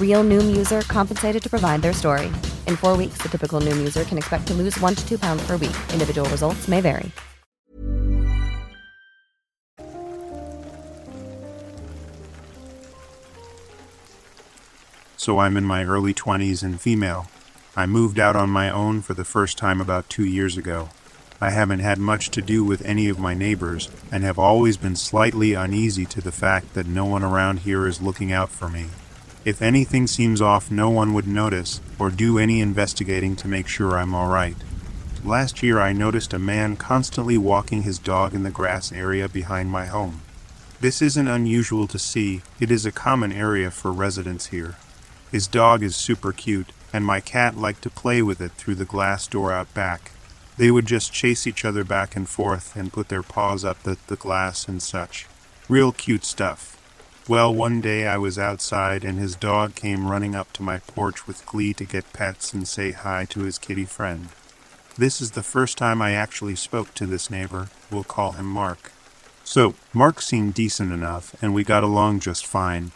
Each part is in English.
Real Noom user compensated to provide their story. In four weeks, the typical Noom user can expect to lose one to two pounds per week. Individual results may vary. So I'm in my early 20s and female. I moved out on my own for the first time about two years ago. I haven't had much to do with any of my neighbors and have always been slightly uneasy to the fact that no one around here is looking out for me. If anything seems off, no one would notice or do any investigating to make sure I'm alright. Last year, I noticed a man constantly walking his dog in the grass area behind my home. This isn't unusual to see, it is a common area for residents here. His dog is super cute, and my cat liked to play with it through the glass door out back. They would just chase each other back and forth and put their paws up at the glass and such. Real cute stuff. Well, one day I was outside and his dog came running up to my porch with glee to get pets and say hi to his kitty friend. This is the first time I actually spoke to this neighbor. We'll call him Mark. So, Mark seemed decent enough, and we got along just fine.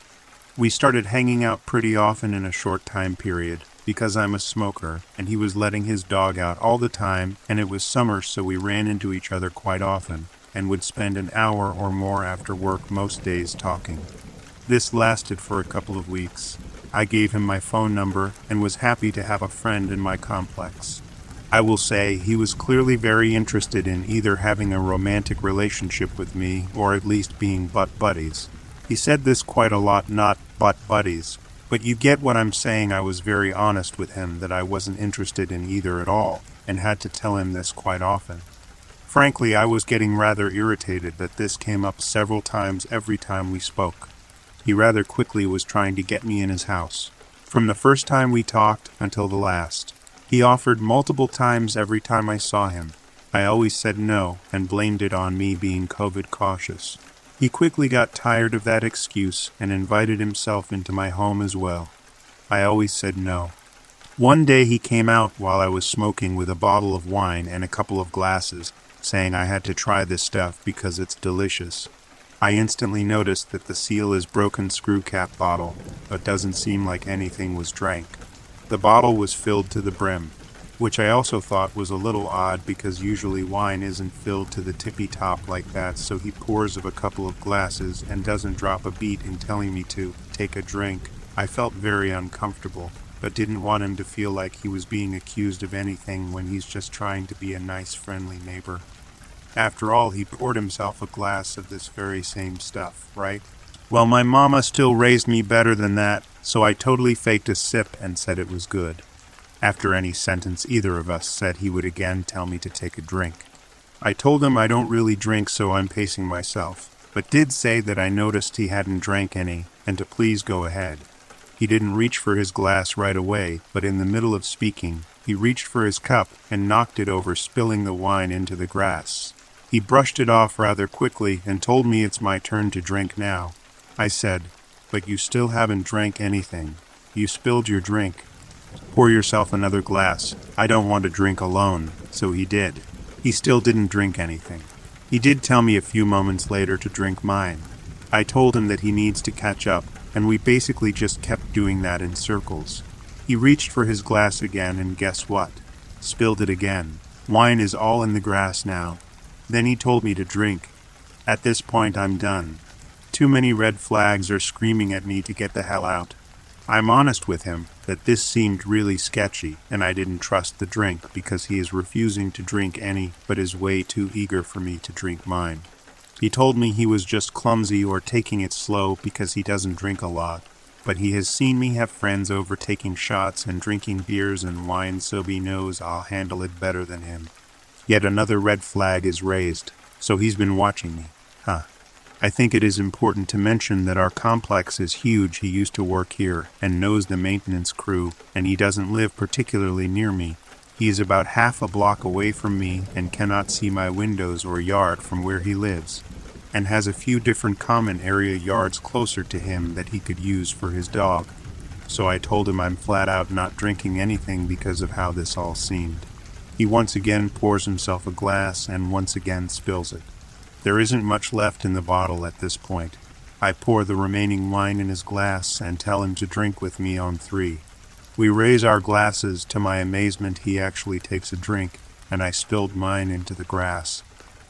We started hanging out pretty often in a short time period, because I'm a smoker, and he was letting his dog out all the time, and it was summer, so we ran into each other quite often, and would spend an hour or more after work most days talking. This lasted for a couple of weeks. I gave him my phone number and was happy to have a friend in my complex. I will say he was clearly very interested in either having a romantic relationship with me or at least being butt buddies. He said this quite a lot, not butt buddies, but you get what I'm saying. I was very honest with him that I wasn't interested in either at all, and had to tell him this quite often. Frankly, I was getting rather irritated that this came up several times every time we spoke. He rather quickly was trying to get me in his house. From the first time we talked until the last. He offered multiple times every time I saw him. I always said no and blamed it on me being COVID cautious. He quickly got tired of that excuse and invited himself into my home as well. I always said no. One day he came out while I was smoking with a bottle of wine and a couple of glasses, saying I had to try this stuff because it's delicious. I instantly noticed that the seal is broken screw cap bottle, but doesn't seem like anything was drank. The bottle was filled to the brim, which I also thought was a little odd because usually wine isn't filled to the tippy top like that, so he pours of a couple of glasses and doesn't drop a beat in telling me to take a drink. I felt very uncomfortable, but didn't want him to feel like he was being accused of anything when he's just trying to be a nice, friendly neighbor. After all, he poured himself a glass of this very same stuff, right? Well, my mama still raised me better than that, so I totally faked a sip and said it was good. After any sentence, either of us said he would again tell me to take a drink. I told him I don't really drink, so I'm pacing myself, but did say that I noticed he hadn't drank any and to please go ahead. He didn't reach for his glass right away, but in the middle of speaking, he reached for his cup and knocked it over, spilling the wine into the grass. He brushed it off rather quickly and told me it's my turn to drink now. I said, But you still haven't drank anything. You spilled your drink. Pour yourself another glass. I don't want to drink alone. So he did. He still didn't drink anything. He did tell me a few moments later to drink mine. I told him that he needs to catch up, and we basically just kept doing that in circles. He reached for his glass again, and guess what? Spilled it again. Wine is all in the grass now. Then he told me to drink. At this point, I'm done. Too many red flags are screaming at me to get the hell out. I'm honest with him that this seemed really sketchy, and I didn't trust the drink because he is refusing to drink any but is way too eager for me to drink mine. He told me he was just clumsy or taking it slow because he doesn't drink a lot, but he has seen me have friends over taking shots and drinking beers and wine, so he knows I'll handle it better than him. Yet another red flag is raised, so he's been watching me. Huh. I think it is important to mention that our complex is huge. He used to work here and knows the maintenance crew, and he doesn't live particularly near me. He is about half a block away from me and cannot see my windows or yard from where he lives, and has a few different common area yards closer to him that he could use for his dog. So I told him I'm flat out not drinking anything because of how this all seemed. He once again pours himself a glass and once again spills it. There isn't much left in the bottle at this point. I pour the remaining wine in his glass and tell him to drink with me on three. We raise our glasses. To my amazement, he actually takes a drink, and I spilled mine into the grass.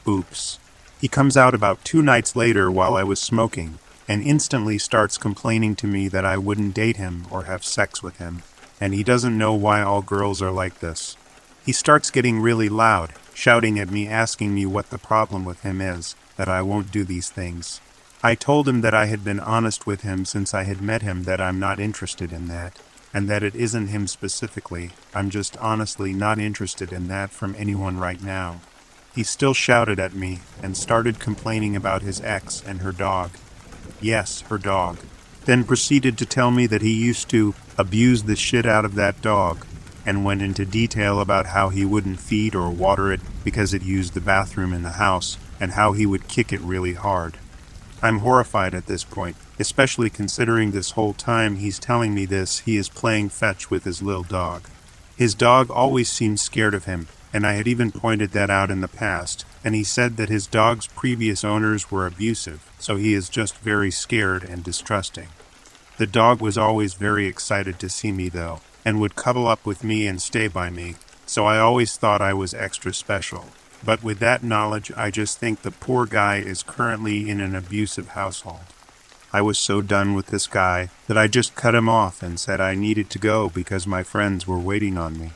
Oops. He comes out about two nights later while I was smoking, and instantly starts complaining to me that I wouldn't date him or have sex with him, and he doesn't know why all girls are like this. He starts getting really loud, shouting at me, asking me what the problem with him is, that I won't do these things. I told him that I had been honest with him since I had met him that I'm not interested in that, and that it isn't him specifically. I'm just honestly not interested in that from anyone right now. He still shouted at me and started complaining about his ex and her dog. Yes, her dog. Then proceeded to tell me that he used to abuse the shit out of that dog and went into detail about how he wouldn't feed or water it because it used the bathroom in the house, and how he would kick it really hard. I'm horrified at this point, especially considering this whole time he's telling me this, he is playing fetch with his little dog. His dog always seemed scared of him, and I had even pointed that out in the past, and he said that his dog's previous owners were abusive, so he is just very scared and distrusting. The dog was always very excited to see me, though, and would cuddle up with me and stay by me, so I always thought I was extra special. But with that knowledge, I just think the poor guy is currently in an abusive household. I was so done with this guy that I just cut him off and said I needed to go because my friends were waiting on me.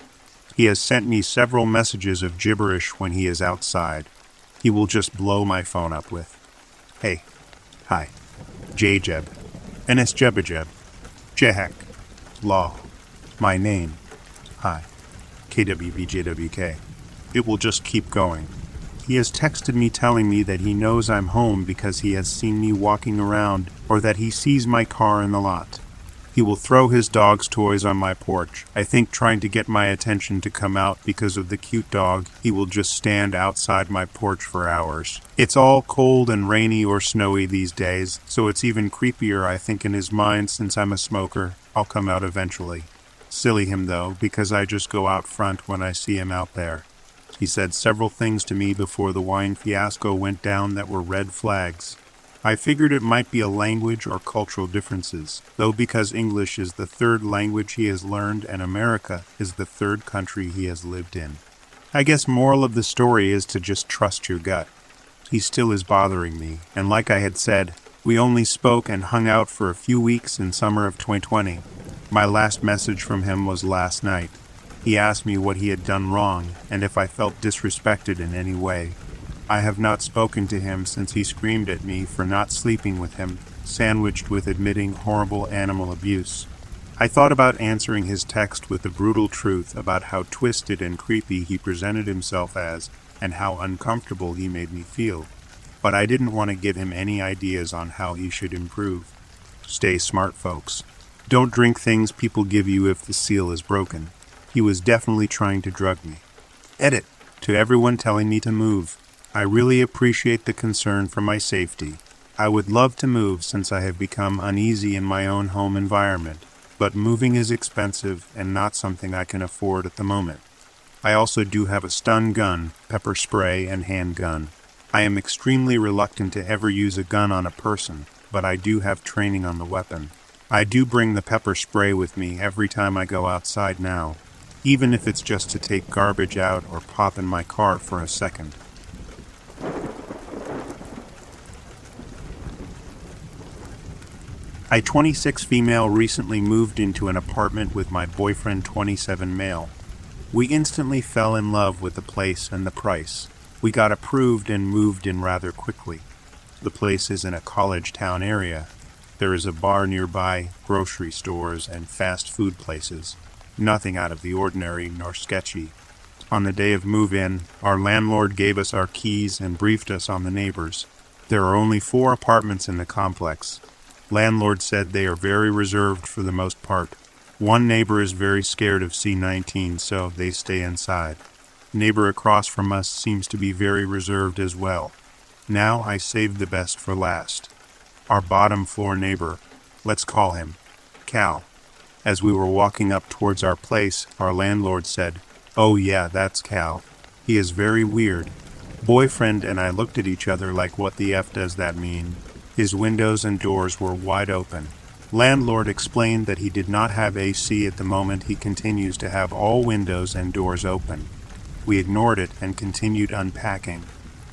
He has sent me several messages of gibberish when he is outside. He will just blow my phone up with. Hey. Hi. Jjeb. Nsjebajeb. Jehek. Law. My name. Hi. KWBJWK. It will just keep going. He has texted me telling me that he knows I'm home because he has seen me walking around or that he sees my car in the lot. He will throw his dog's toys on my porch, I think trying to get my attention to come out because of the cute dog. He will just stand outside my porch for hours. It's all cold and rainy or snowy these days, so it's even creepier, I think, in his mind since I'm a smoker. I'll come out eventually. Silly him, though, because I just go out front when I see him out there. He said several things to me before the wine fiasco went down that were red flags. I figured it might be a language or cultural differences, though because English is the third language he has learned and America is the third country he has lived in. I guess moral of the story is to just trust your gut. He still is bothering me, and like I had said, we only spoke and hung out for a few weeks in summer of 2020. My last message from him was last night. He asked me what he had done wrong and if I felt disrespected in any way. I have not spoken to him since he screamed at me for not sleeping with him, sandwiched with admitting horrible animal abuse. I thought about answering his text with the brutal truth about how twisted and creepy he presented himself as and how uncomfortable he made me feel. But I didn't want to give him any ideas on how he should improve. Stay smart, folks. Don't drink things people give you if the seal is broken. He was definitely trying to drug me. Edit. To everyone telling me to move. I really appreciate the concern for my safety. I would love to move since I have become uneasy in my own home environment, but moving is expensive and not something I can afford at the moment. I also do have a stun gun, pepper spray, and handgun. I am extremely reluctant to ever use a gun on a person, but I do have training on the weapon. I do bring the pepper spray with me every time I go outside now, even if it's just to take garbage out or pop in my car for a second. I 26 female recently moved into an apartment with my boyfriend 27 male. We instantly fell in love with the place and the price. We got approved and moved in rather quickly. The place is in a college town area. There is a bar nearby, grocery stores, and fast food places. Nothing out of the ordinary nor sketchy. On the day of move in, our landlord gave us our keys and briefed us on the neighbors. There are only four apartments in the complex. Landlord said they are very reserved for the most part. One neighbor is very scared of C19, so they stay inside. Neighbor across from us seems to be very reserved as well. Now I saved the best for last. Our bottom floor neighbor, let's call him Cal. As we were walking up towards our place, our landlord said, Oh, yeah, that's Cal. He is very weird. Boyfriend and I looked at each other like, what the F does that mean? His windows and doors were wide open. Landlord explained that he did not have AC at the moment. He continues to have all windows and doors open. We ignored it and continued unpacking.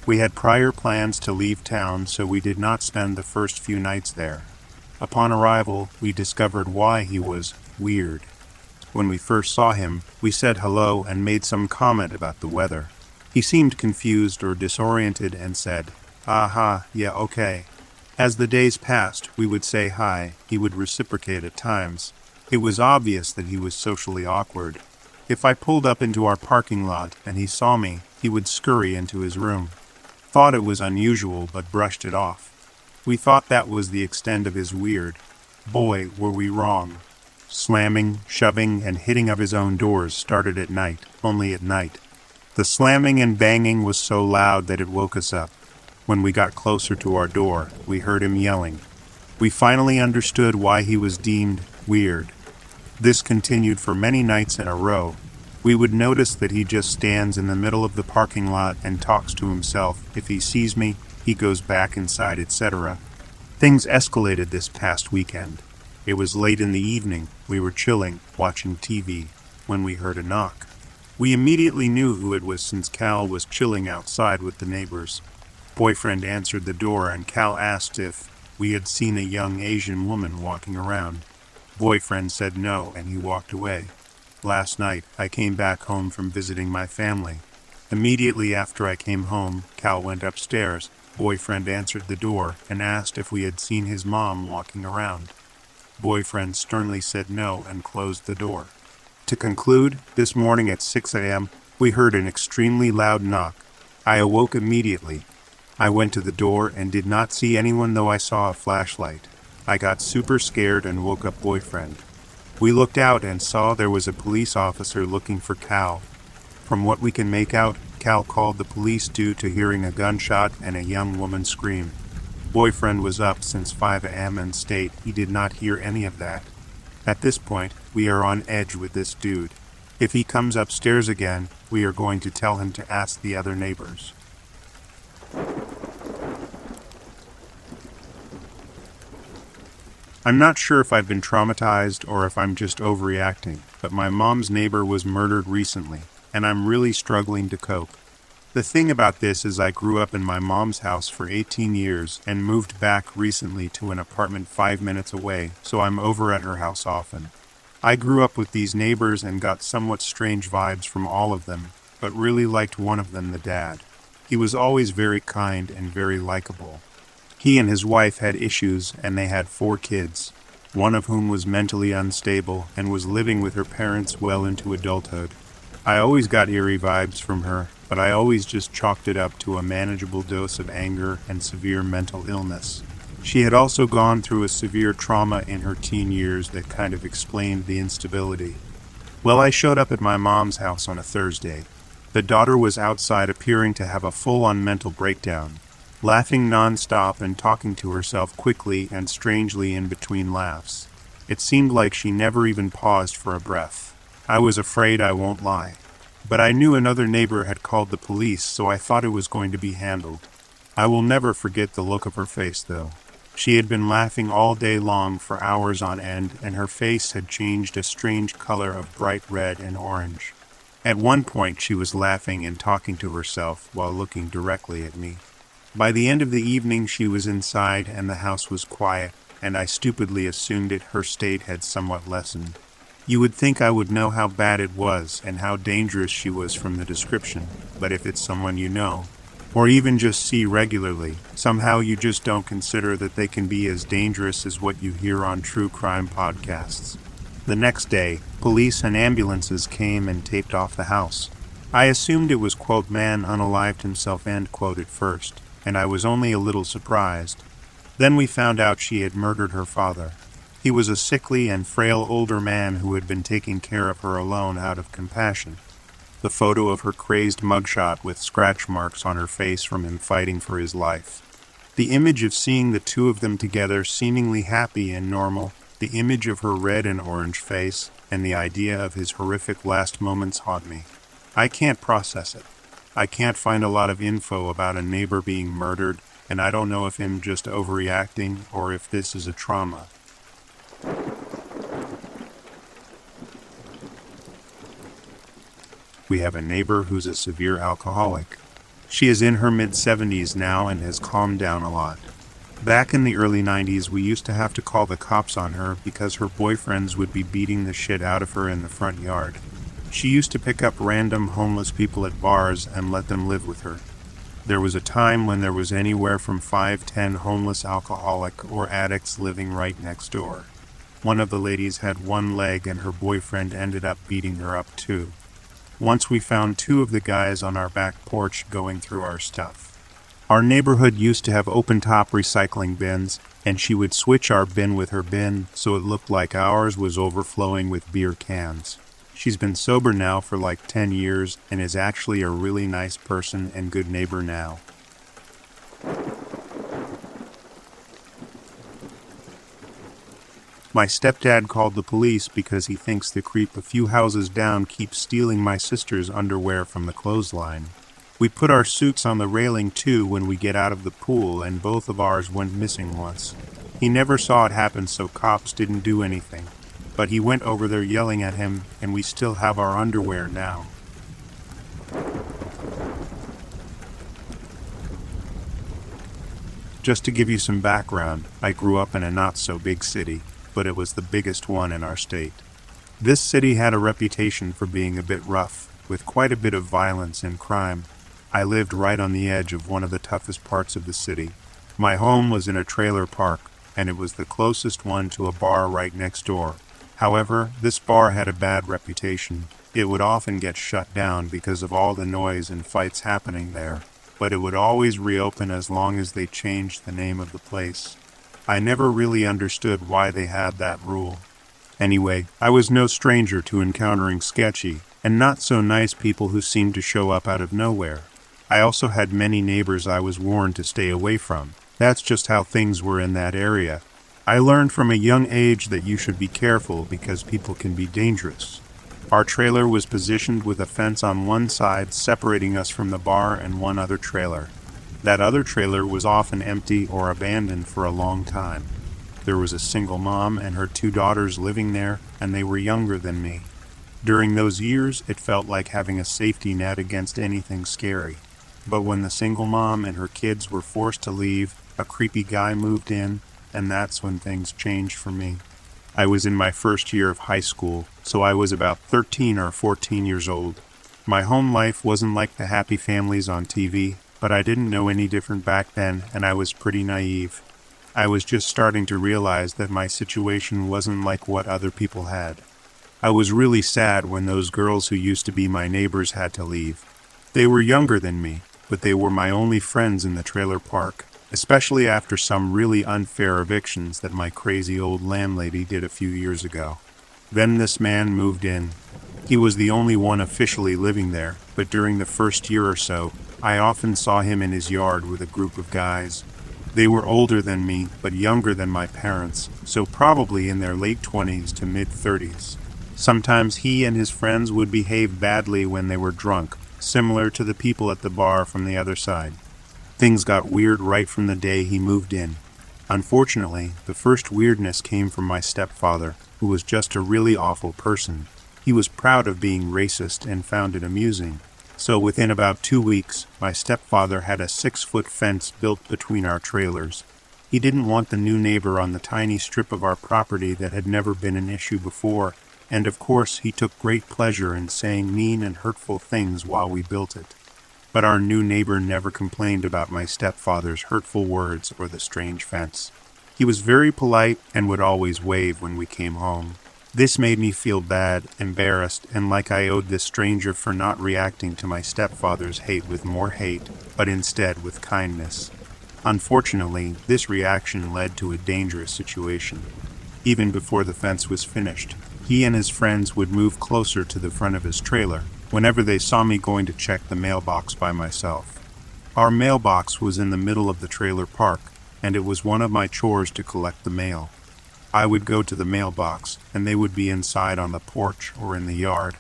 We had prior plans to leave town, so we did not spend the first few nights there. Upon arrival, we discovered why he was weird. When we first saw him, we said hello and made some comment about the weather. He seemed confused or disoriented and said, Aha, yeah, okay. As the days passed, we would say hi. He would reciprocate at times. It was obvious that he was socially awkward. If I pulled up into our parking lot and he saw me, he would scurry into his room. Thought it was unusual, but brushed it off. We thought that was the extent of his weird. Boy, were we wrong. Slamming, shoving, and hitting of his own doors started at night, only at night. The slamming and banging was so loud that it woke us up. When we got closer to our door, we heard him yelling. We finally understood why he was deemed weird. This continued for many nights in a row. We would notice that he just stands in the middle of the parking lot and talks to himself. If he sees me, he goes back inside, etc. Things escalated this past weekend. It was late in the evening. We were chilling, watching TV, when we heard a knock. We immediately knew who it was since Cal was chilling outside with the neighbors. Boyfriend answered the door and Cal asked if we had seen a young Asian woman walking around. Boyfriend said no and he walked away. Last night, I came back home from visiting my family. Immediately after I came home, Cal went upstairs. Boyfriend answered the door and asked if we had seen his mom walking around. Boyfriend sternly said no and closed the door. To conclude, this morning at 6 a.m., we heard an extremely loud knock. I awoke immediately. I went to the door and did not see anyone, though I saw a flashlight. I got super scared and woke up boyfriend. We looked out and saw there was a police officer looking for Cal. From what we can make out, Cal called the police due to hearing a gunshot and a young woman scream. Boyfriend was up since 5 a.m. and state he did not hear any of that. At this point, we are on edge with this dude. If he comes upstairs again, we are going to tell him to ask the other neighbors. I'm not sure if I've been traumatized or if I'm just overreacting, but my mom's neighbor was murdered recently, and I'm really struggling to cope. The thing about this is I grew up in my mom's house for 18 years and moved back recently to an apartment five minutes away, so I'm over at her house often. I grew up with these neighbors and got somewhat strange vibes from all of them, but really liked one of them, the dad. He was always very kind and very likable. He and his wife had issues and they had four kids, one of whom was mentally unstable and was living with her parents well into adulthood. I always got eerie vibes from her, but I always just chalked it up to a manageable dose of anger and severe mental illness. She had also gone through a severe trauma in her teen years that kind of explained the instability. Well, I showed up at my mom's house on a Thursday. The daughter was outside appearing to have a full on mental breakdown, laughing nonstop and talking to herself quickly and strangely in between laughs. It seemed like she never even paused for a breath. I was afraid I won't lie. But I knew another neighbor had called the police, so I thought it was going to be handled. I will never forget the look of her face, though. She had been laughing all day long for hours on end, and her face had changed a strange color of bright red and orange. At one point, she was laughing and talking to herself while looking directly at me. By the end of the evening, she was inside and the house was quiet, and I stupidly assumed it her state had somewhat lessened. You would think I would know how bad it was and how dangerous she was from the description, but if it's someone you know, or even just see regularly, somehow you just don't consider that they can be as dangerous as what you hear on true crime podcasts. The next day, police and ambulances came and taped off the house. I assumed it was, quote, man unalived himself, end quote, at first, and I was only a little surprised. Then we found out she had murdered her father. He was a sickly and frail older man who had been taking care of her alone out of compassion. The photo of her crazed mugshot with scratch marks on her face from him fighting for his life. The image of seeing the two of them together seemingly happy and normal, the image of her red and orange face, and the idea of his horrific last moments haunt me. I can't process it. I can't find a lot of info about a neighbor being murdered, and I don't know if I'm just overreacting or if this is a trauma. We have a neighbor who's a severe alcoholic. She is in her mid 70s now and has calmed down a lot. Back in the early 90s, we used to have to call the cops on her because her boyfriends would be beating the shit out of her in the front yard. She used to pick up random homeless people at bars and let them live with her. There was a time when there was anywhere from 5 10 homeless alcoholic or addicts living right next door. One of the ladies had one leg and her boyfriend ended up beating her up too. Once we found two of the guys on our back porch going through our stuff. Our neighborhood used to have open top recycling bins, and she would switch our bin with her bin so it looked like ours was overflowing with beer cans. She's been sober now for like 10 years and is actually a really nice person and good neighbor now. My stepdad called the police because he thinks the creep a few houses down keeps stealing my sister's underwear from the clothesline. We put our suits on the railing too when we get out of the pool, and both of ours went missing once. He never saw it happen, so cops didn't do anything. But he went over there yelling at him, and we still have our underwear now. Just to give you some background, I grew up in a not so big city but it was the biggest one in our state. This city had a reputation for being a bit rough, with quite a bit of violence and crime. I lived right on the edge of one of the toughest parts of the city. My home was in a trailer park, and it was the closest one to a bar right next door. However, this bar had a bad reputation. It would often get shut down because of all the noise and fights happening there, but it would always reopen as long as they changed the name of the place. I never really understood why they had that rule. Anyway, I was no stranger to encountering sketchy and not so nice people who seemed to show up out of nowhere. I also had many neighbors I was warned to stay away from. That's just how things were in that area. I learned from a young age that you should be careful because people can be dangerous. Our trailer was positioned with a fence on one side separating us from the bar and one other trailer. That other trailer was often empty or abandoned for a long time. There was a single mom and her two daughters living there, and they were younger than me. During those years, it felt like having a safety net against anything scary. But when the single mom and her kids were forced to leave, a creepy guy moved in, and that's when things changed for me. I was in my first year of high school, so I was about 13 or 14 years old. My home life wasn't like the happy families on TV, but I didn't know any different back then, and I was pretty naive. I was just starting to realize that my situation wasn't like what other people had. I was really sad when those girls who used to be my neighbors had to leave. They were younger than me, but they were my only friends in the trailer park, especially after some really unfair evictions that my crazy old landlady did a few years ago. Then this man moved in. He was the only one officially living there, but during the first year or so, I often saw him in his yard with a group of guys. They were older than me, but younger than my parents, so probably in their late 20s to mid 30s. Sometimes he and his friends would behave badly when they were drunk, similar to the people at the bar from the other side. Things got weird right from the day he moved in. Unfortunately, the first weirdness came from my stepfather, who was just a really awful person. He was proud of being racist and found it amusing. So within about two weeks, my stepfather had a six foot fence built between our trailers. He didn't want the new neighbor on the tiny strip of our property that had never been an issue before, and of course he took great pleasure in saying mean and hurtful things while we built it. But our new neighbor never complained about my stepfather's hurtful words or the strange fence. He was very polite and would always wave when we came home. This made me feel bad, embarrassed, and like I owed this stranger for not reacting to my stepfather's hate with more hate, but instead with kindness. Unfortunately, this reaction led to a dangerous situation. Even before the fence was finished, he and his friends would move closer to the front of his trailer whenever they saw me going to check the mailbox by myself. Our mailbox was in the middle of the trailer park, and it was one of my chores to collect the mail. I would go to the mailbox, and they would be inside on the porch or in the yard.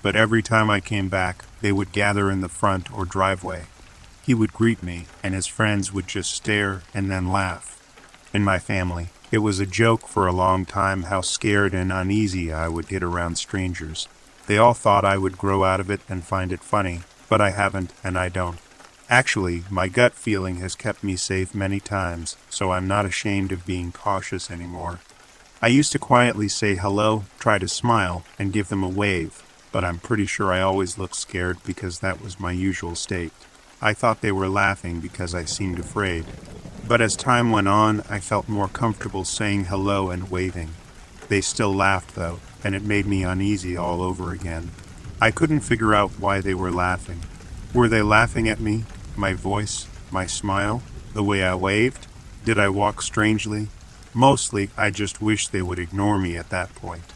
But every time I came back, they would gather in the front or driveway. He would greet me, and his friends would just stare and then laugh. In my family, it was a joke for a long time how scared and uneasy I would get around strangers. They all thought I would grow out of it and find it funny, but I haven't, and I don't. Actually, my gut feeling has kept me safe many times, so I'm not ashamed of being cautious anymore. I used to quietly say hello, try to smile, and give them a wave, but I'm pretty sure I always looked scared because that was my usual state. I thought they were laughing because I seemed afraid. But as time went on, I felt more comfortable saying hello and waving. They still laughed, though, and it made me uneasy all over again. I couldn't figure out why they were laughing. Were they laughing at me my voice, my smile, the way I waved? Did I walk strangely? Mostly, I just wished they would ignore me at that point.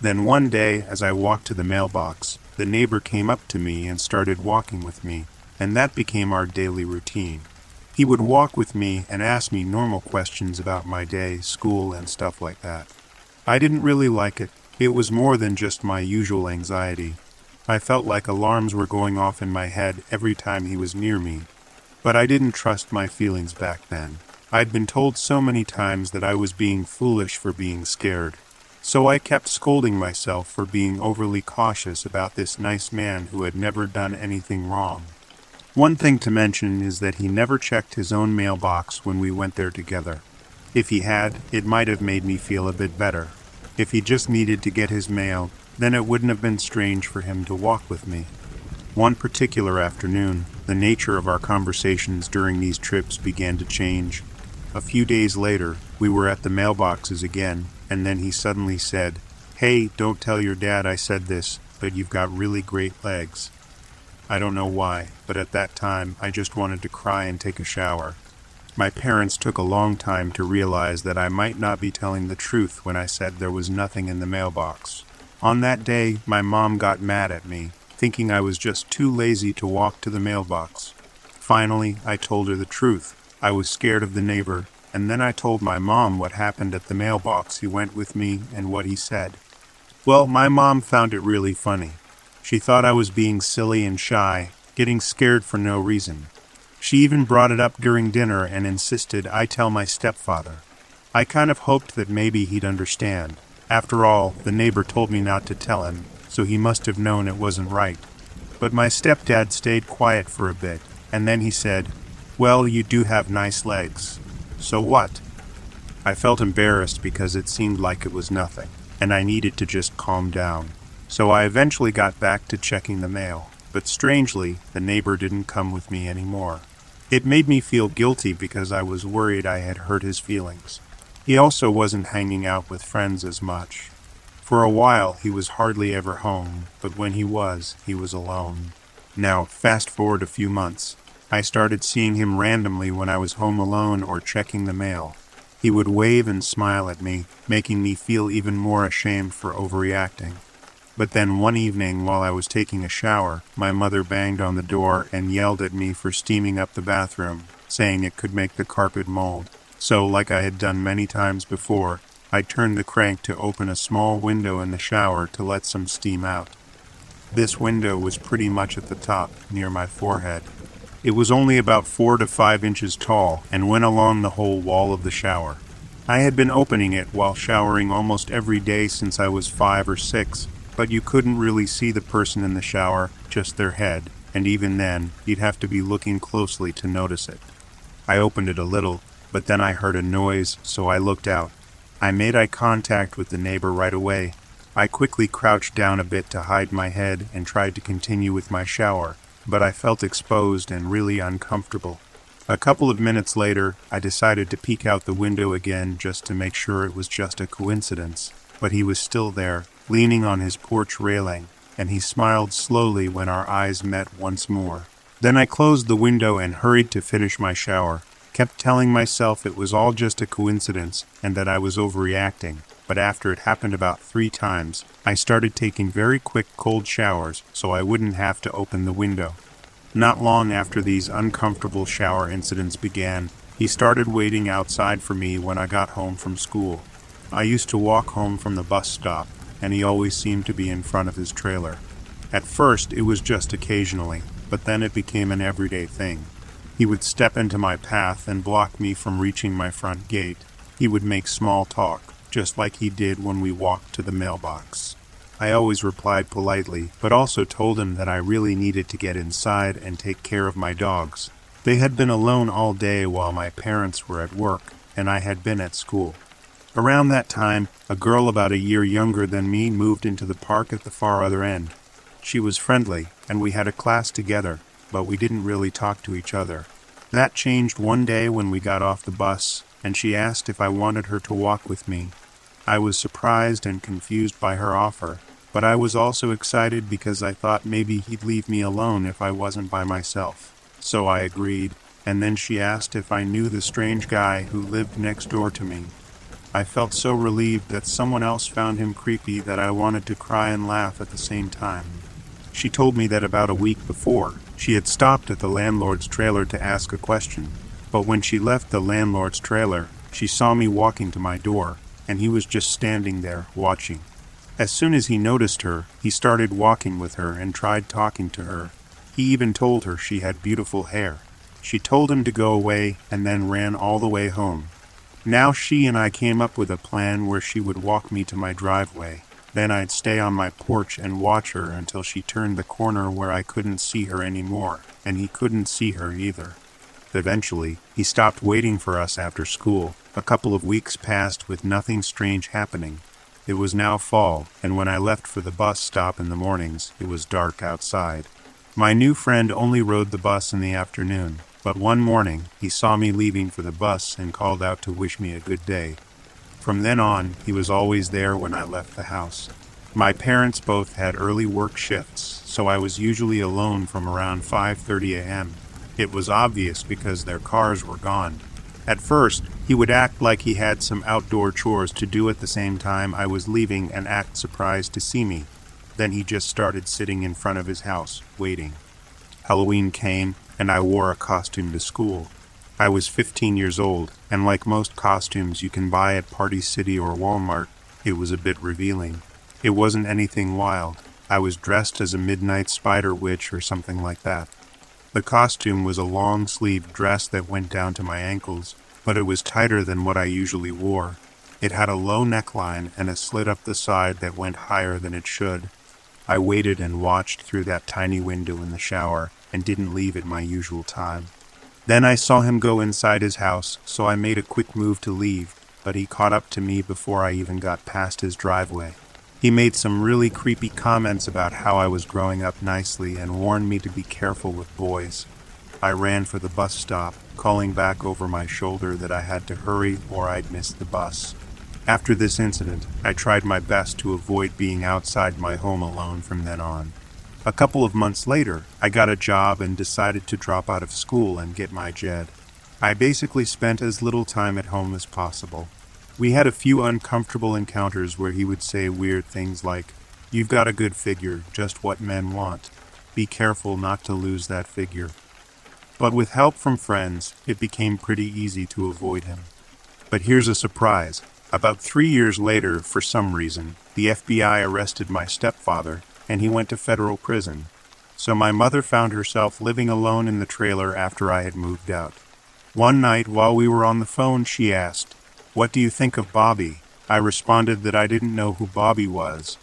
Then one day, as I walked to the mailbox, the neighbor came up to me and started walking with me, and that became our daily routine. He would walk with me and ask me normal questions about my day, school, and stuff like that. I didn't really like it. It was more than just my usual anxiety. I felt like alarms were going off in my head every time he was near me. But I didn't trust my feelings back then. I'd been told so many times that I was being foolish for being scared. So I kept scolding myself for being overly cautious about this nice man who had never done anything wrong. One thing to mention is that he never checked his own mailbox when we went there together. If he had, it might have made me feel a bit better. If he just needed to get his mail, then it wouldn't have been strange for him to walk with me. One particular afternoon, the nature of our conversations during these trips began to change. A few days later, we were at the mailboxes again, and then he suddenly said, Hey, don't tell your dad I said this, but you've got really great legs. I don't know why, but at that time I just wanted to cry and take a shower. My parents took a long time to realize that I might not be telling the truth when I said there was nothing in the mailbox. On that day, my mom got mad at me, thinking I was just too lazy to walk to the mailbox. Finally, I told her the truth. I was scared of the neighbor, and then I told my mom what happened at the mailbox he went with me and what he said. Well, my mom found it really funny. She thought I was being silly and shy, getting scared for no reason. She even brought it up during dinner and insisted I tell my stepfather. I kind of hoped that maybe he'd understand. After all, the neighbor told me not to tell him, so he must have known it wasn't right. But my stepdad stayed quiet for a bit, and then he said, Well, you do have nice legs. So what? I felt embarrassed because it seemed like it was nothing, and I needed to just calm down. So I eventually got back to checking the mail, but strangely, the neighbor didn't come with me anymore. It made me feel guilty because I was worried I had hurt his feelings. He also wasn't hanging out with friends as much. For a while, he was hardly ever home, but when he was, he was alone. Now, fast forward a few months. I started seeing him randomly when I was home alone or checking the mail. He would wave and smile at me, making me feel even more ashamed for overreacting. But then one evening, while I was taking a shower, my mother banged on the door and yelled at me for steaming up the bathroom, saying it could make the carpet mold. So, like I had done many times before, I turned the crank to open a small window in the shower to let some steam out. This window was pretty much at the top, near my forehead. It was only about four to five inches tall and went along the whole wall of the shower. I had been opening it while showering almost every day since I was five or six, but you couldn't really see the person in the shower, just their head, and even then, you'd have to be looking closely to notice it. I opened it a little, but then I heard a noise, so I looked out. I made eye contact with the neighbor right away. I quickly crouched down a bit to hide my head and tried to continue with my shower, but I felt exposed and really uncomfortable. A couple of minutes later, I decided to peek out the window again just to make sure it was just a coincidence, but he was still there, leaning on his porch railing, and he smiled slowly when our eyes met once more. Then I closed the window and hurried to finish my shower kept telling myself it was all just a coincidence and that I was overreacting, but after it happened about three times, I started taking very quick cold showers so I wouldn't have to open the window. Not long after these uncomfortable shower incidents began, he started waiting outside for me when I got home from school. I used to walk home from the bus stop, and he always seemed to be in front of his trailer. At first, it was just occasionally, but then it became an everyday thing. He would step into my path and block me from reaching my front gate. He would make small talk, just like he did when we walked to the mailbox. I always replied politely, but also told him that I really needed to get inside and take care of my dogs. They had been alone all day while my parents were at work, and I had been at school. Around that time, a girl about a year younger than me moved into the park at the far other end. She was friendly, and we had a class together, but we didn't really talk to each other. That changed one day when we got off the bus, and she asked if I wanted her to walk with me. I was surprised and confused by her offer, but I was also excited because I thought maybe he'd leave me alone if I wasn't by myself. So I agreed, and then she asked if I knew the strange guy who lived next door to me. I felt so relieved that someone else found him creepy that I wanted to cry and laugh at the same time. She told me that about a week before, she had stopped at the landlord's trailer to ask a question, but when she left the landlord's trailer, she saw me walking to my door, and he was just standing there, watching. As soon as he noticed her, he started walking with her and tried talking to her. He even told her she had beautiful hair. She told him to go away and then ran all the way home. Now she and I came up with a plan where she would walk me to my driveway. Then I'd stay on my porch and watch her until she turned the corner where I couldn't see her anymore, and he couldn't see her either. Eventually, he stopped waiting for us after school. A couple of weeks passed with nothing strange happening. It was now fall, and when I left for the bus stop in the mornings, it was dark outside. My new friend only rode the bus in the afternoon, but one morning he saw me leaving for the bus and called out to wish me a good day. From then on, he was always there when I left the house. My parents both had early work shifts, so I was usually alone from around 5:30 a.m. It was obvious because their cars were gone. At first, he would act like he had some outdoor chores to do at the same time I was leaving and act surprised to see me. Then he just started sitting in front of his house, waiting. Halloween came, and I wore a costume to school. I was 15 years old, and like most costumes you can buy at Party City or Walmart, it was a bit revealing. It wasn't anything wild. I was dressed as a midnight spider witch or something like that. The costume was a long sleeved dress that went down to my ankles, but it was tighter than what I usually wore. It had a low neckline and a slit up the side that went higher than it should. I waited and watched through that tiny window in the shower and didn't leave at my usual time. Then I saw him go inside his house, so I made a quick move to leave, but he caught up to me before I even got past his driveway. He made some really creepy comments about how I was growing up nicely and warned me to be careful with boys. I ran for the bus stop, calling back over my shoulder that I had to hurry or I'd miss the bus. After this incident, I tried my best to avoid being outside my home alone from then on. A couple of months later, I got a job and decided to drop out of school and get my GED. I basically spent as little time at home as possible. We had a few uncomfortable encounters where he would say weird things like, You've got a good figure, just what men want. Be careful not to lose that figure. But with help from friends, it became pretty easy to avoid him. But here's a surprise. About three years later, for some reason, the FBI arrested my stepfather and he went to federal prison. So my mother found herself living alone in the trailer after I had moved out. One night while we were on the phone, she asked, What do you think of Bobby? I responded that I didn't know who Bobby was.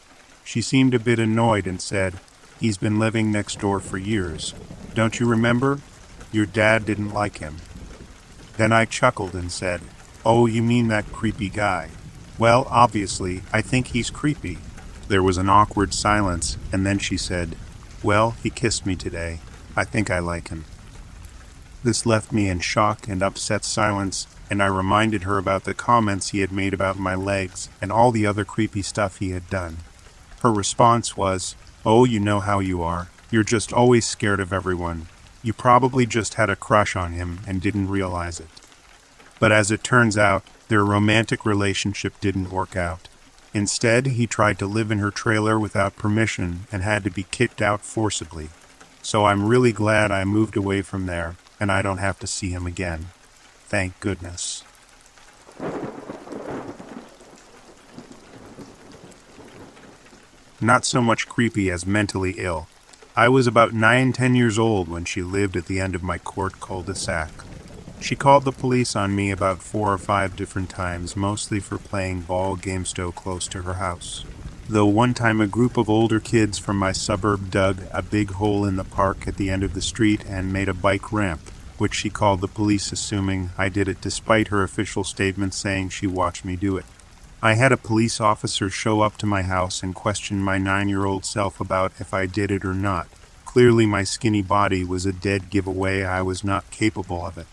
She seemed a bit annoyed and said, He's been living next door for years. Don't you remember? Your dad didn't like him. Then I chuckled and said, Oh, you mean that creepy guy? Well, obviously, I think he's creepy. There was an awkward silence, and then she said, Well, he kissed me today. I think I like him. This left me in shock and upset silence, and I reminded her about the comments he had made about my legs and all the other creepy stuff he had done. Her response was, Oh, you know how you are. You're just always scared of everyone. You probably just had a crush on him and didn't realize it. But as it turns out, their romantic relationship didn't work out. Instead, he tried to live in her trailer without permission and had to be kicked out forcibly. So I'm really glad I moved away from there and I don't have to see him again. Thank goodness. Not so much creepy as mentally ill. I was about nine, ten years old when she lived at the end of my court cul-de-sac. She called the police on me about four or five different times, mostly for playing ball game so close to her house. Though one time a group of older kids from my suburb dug a big hole in the park at the end of the street and made a bike ramp, which she called the police, assuming I did it despite her official statement saying she watched me do it. I had a police officer show up to my house and question my nine year old self about if I did it or not. Clearly, my skinny body was a dead giveaway I was not capable of it.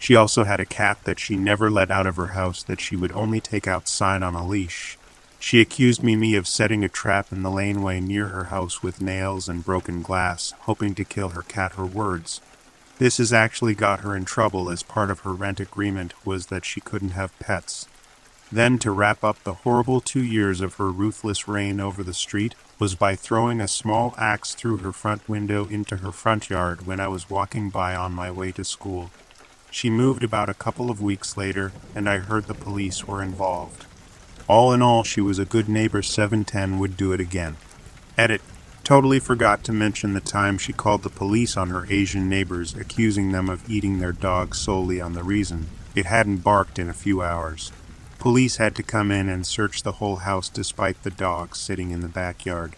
She also had a cat that she never let out of her house that she would only take outside on a leash. She accused Mimi of setting a trap in the laneway near her house with nails and broken glass, hoping to kill her cat her words. This has actually got her in trouble as part of her rent agreement was that she couldn't have pets. Then to wrap up the horrible two years of her ruthless reign over the street was by throwing a small axe through her front window into her front yard when I was walking by on my way to school. She moved about a couple of weeks later, and I heard the police were involved. All in all, she was a good neighbor 710 would do it again. Edit. Totally forgot to mention the time she called the police on her Asian neighbors, accusing them of eating their dog solely on the reason it hadn't barked in a few hours. Police had to come in and search the whole house despite the dog sitting in the backyard.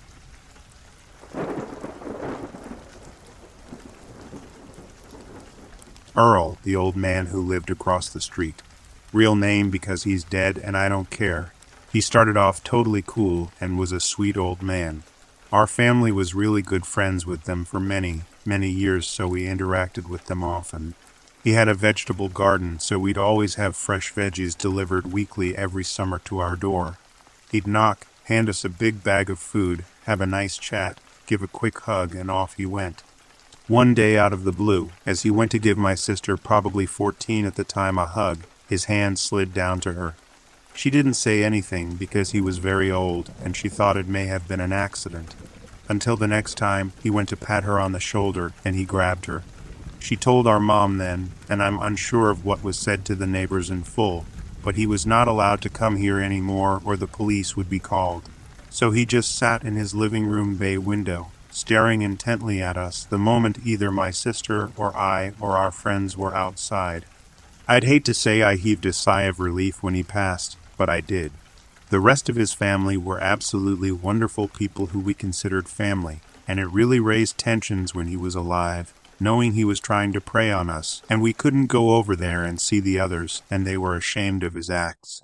Earl, the old man who lived across the street. Real name because he's dead and I don't care. He started off totally cool and was a sweet old man. Our family was really good friends with them for many, many years, so we interacted with them often. He had a vegetable garden, so we'd always have fresh veggies delivered weekly every summer to our door. He'd knock, hand us a big bag of food, have a nice chat, give a quick hug, and off he went. One day out of the blue, as he went to give my sister, probably fourteen at the time, a hug, his hand slid down to her. She didn't say anything because he was very old and she thought it may have been an accident. Until the next time he went to pat her on the shoulder and he grabbed her. She told our mom then, and I'm unsure of what was said to the neighbors in full, but he was not allowed to come here any more or the police would be called. So he just sat in his living room bay window, staring intently at us the moment either my sister or I or our friends were outside. I'd hate to say I heaved a sigh of relief when he passed, but I did. The rest of his family were absolutely wonderful people who we considered family, and it really raised tensions when he was alive, knowing he was trying to prey on us, and we couldn't go over there and see the others, and they were ashamed of his acts.